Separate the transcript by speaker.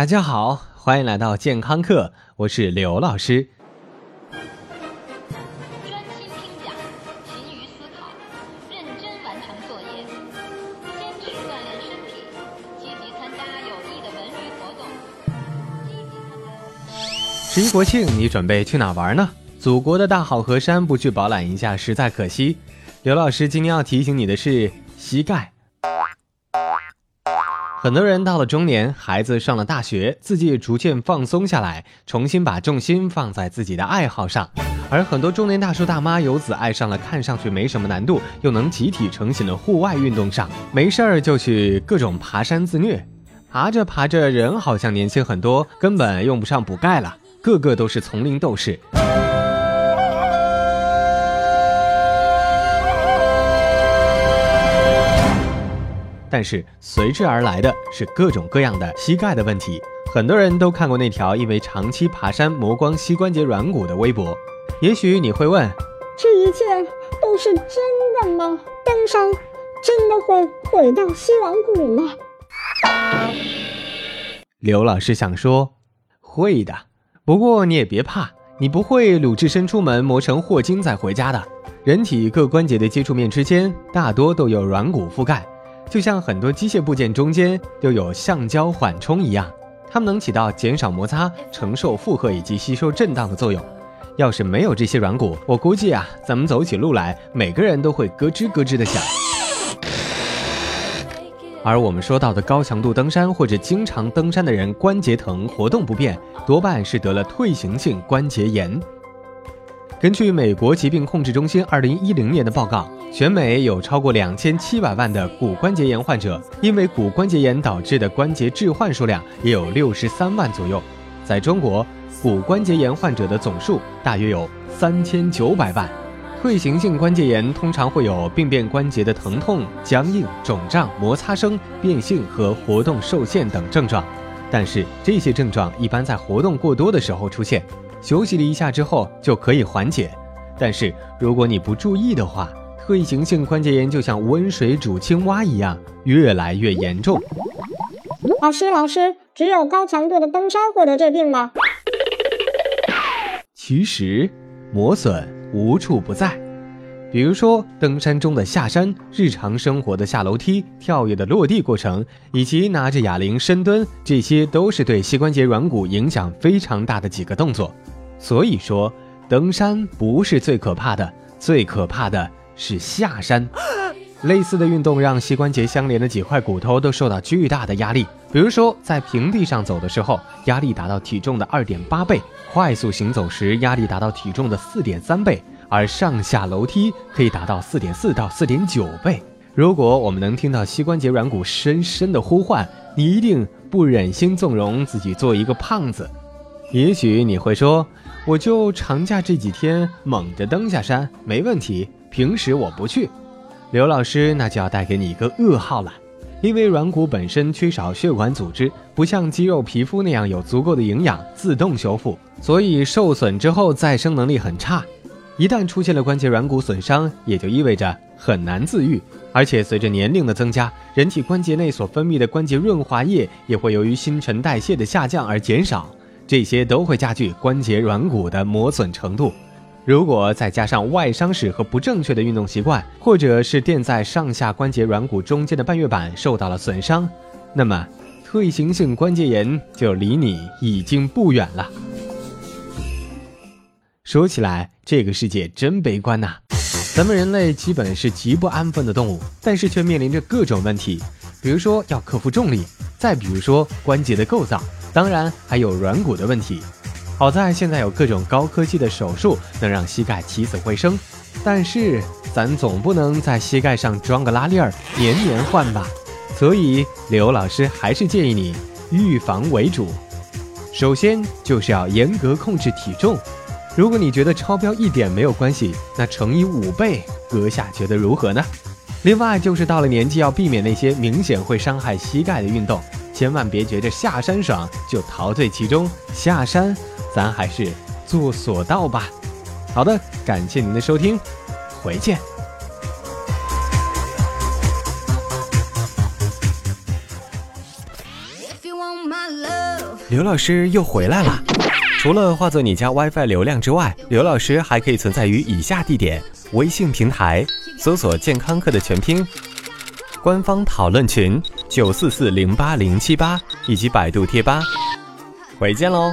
Speaker 1: 大家好，欢迎来到健康课，我是刘老师。
Speaker 2: 专心听讲，勤于思考，认真完成作业，坚持锻炼身体，积极参加有益的文娱活动，
Speaker 1: 十一国庆，你准备去哪玩呢？祖国的大好河山，不去饱览一下实在可惜。刘老师今天要提醒你的是膝盖。很多人到了中年，孩子上了大学，自己也逐渐放松下来，重新把重心放在自己的爱好上。而很多中年大叔大妈由此爱上了看上去没什么难度，又能集体成型的户外运动上，没事儿就去各种爬山自虐。爬着爬着，人好像年轻很多，根本用不上补钙了，个个都是丛林斗士。但是随之而来的是各种各样的膝盖的问题。很多人都看过那条因为长期爬山磨光膝关节软骨的微博。也许你会问，
Speaker 3: 这一切都是真的吗？登山真的会毁掉膝软骨吗？
Speaker 1: 刘老师想说，会的。不过你也别怕，你不会鲁智深出门磨成霍金再回家的。人体各关节的接触面之间大多都有软骨覆盖。就像很多机械部件中间都有橡胶缓冲一样，它们能起到减少摩擦、承受负荷以及吸收震荡的作用。要是没有这些软骨，我估计啊，咱们走起路来每个人都会咯吱咯吱的响。而我们说到的高强度登山或者经常登山的人，关节疼、活动不便，多半是得了退行性关节炎。根据美国疾病控制中心二零一零年的报告。全美有超过两千七百万的骨关节炎患者，因为骨关节炎导致的关节置换数量也有六十三万左右。在中国，骨关节炎患者的总数大约有三千九百万。退行性关节炎通常会有病变关节的疼痛、僵硬、肿胀、摩擦声、变性和活动受限等症状，但是这些症状一般在活动过多的时候出现，休息了一下之后就可以缓解。但是如果你不注意的话，退行性关节炎就像温水煮青蛙一样，越来越严重。
Speaker 3: 老师，老师，只有高强度的登山会得这病吗？
Speaker 1: 其实，磨损无处不在。比如说，登山中的下山、日常生活的下楼梯、跳跃的落地过程，以及拿着哑铃深蹲，这些都是对膝关节软骨影响非常大的几个动作。所以说，登山不是最可怕的，最可怕的。是下山，类似的运动让膝关节相连的几块骨头都受到巨大的压力。比如说，在平地上走的时候，压力达到体重的二点八倍；快速行走时，压力达到体重的四点三倍；而上下楼梯可以达到四点四到四点九倍。如果我们能听到膝关节软骨深深的呼唤，你一定不忍心纵容自己做一个胖子。也许你会说，我就长假这几天猛着登下山，没问题。平时我不去，刘老师那就要带给你一个噩耗了，因为软骨本身缺少血管组织，不像肌肉、皮肤那样有足够的营养自动修复，所以受损之后再生能力很差。一旦出现了关节软骨损伤，也就意味着很难自愈，而且随着年龄的增加，人体关节内所分泌的关节润滑液也会由于新陈代谢的下降而减少，这些都会加剧关节软骨的磨损程度。如果再加上外伤史和不正确的运动习惯，或者是垫在上下关节软骨中间的半月板受到了损伤，那么退行性关节炎就离你已经不远了。说起来，这个世界真悲观呐！咱们人类基本是极不安分的动物，但是却面临着各种问题，比如说要克服重力，再比如说关节的构造，当然还有软骨的问题。好在现在有各种高科技的手术能让膝盖起死回生，但是咱总不能在膝盖上装个拉链儿年年换吧。所以刘老师还是建议你预防为主。首先就是要严格控制体重，如果你觉得超标一点没有关系，那乘以五倍，阁下觉得如何呢？另外就是到了年纪要避免那些明显会伤害膝盖的运动，千万别觉着下山爽就陶醉其中，下山咱还是坐索道吧。好的，感谢您的收听，回见。刘老师又回来了，除了化作你家 Wifi 流量之外，刘老师还可以存在于以下地点，微信平台搜索健康课的全拼，官方讨论群。九四四零八零七八以及百度贴吧。回见喽。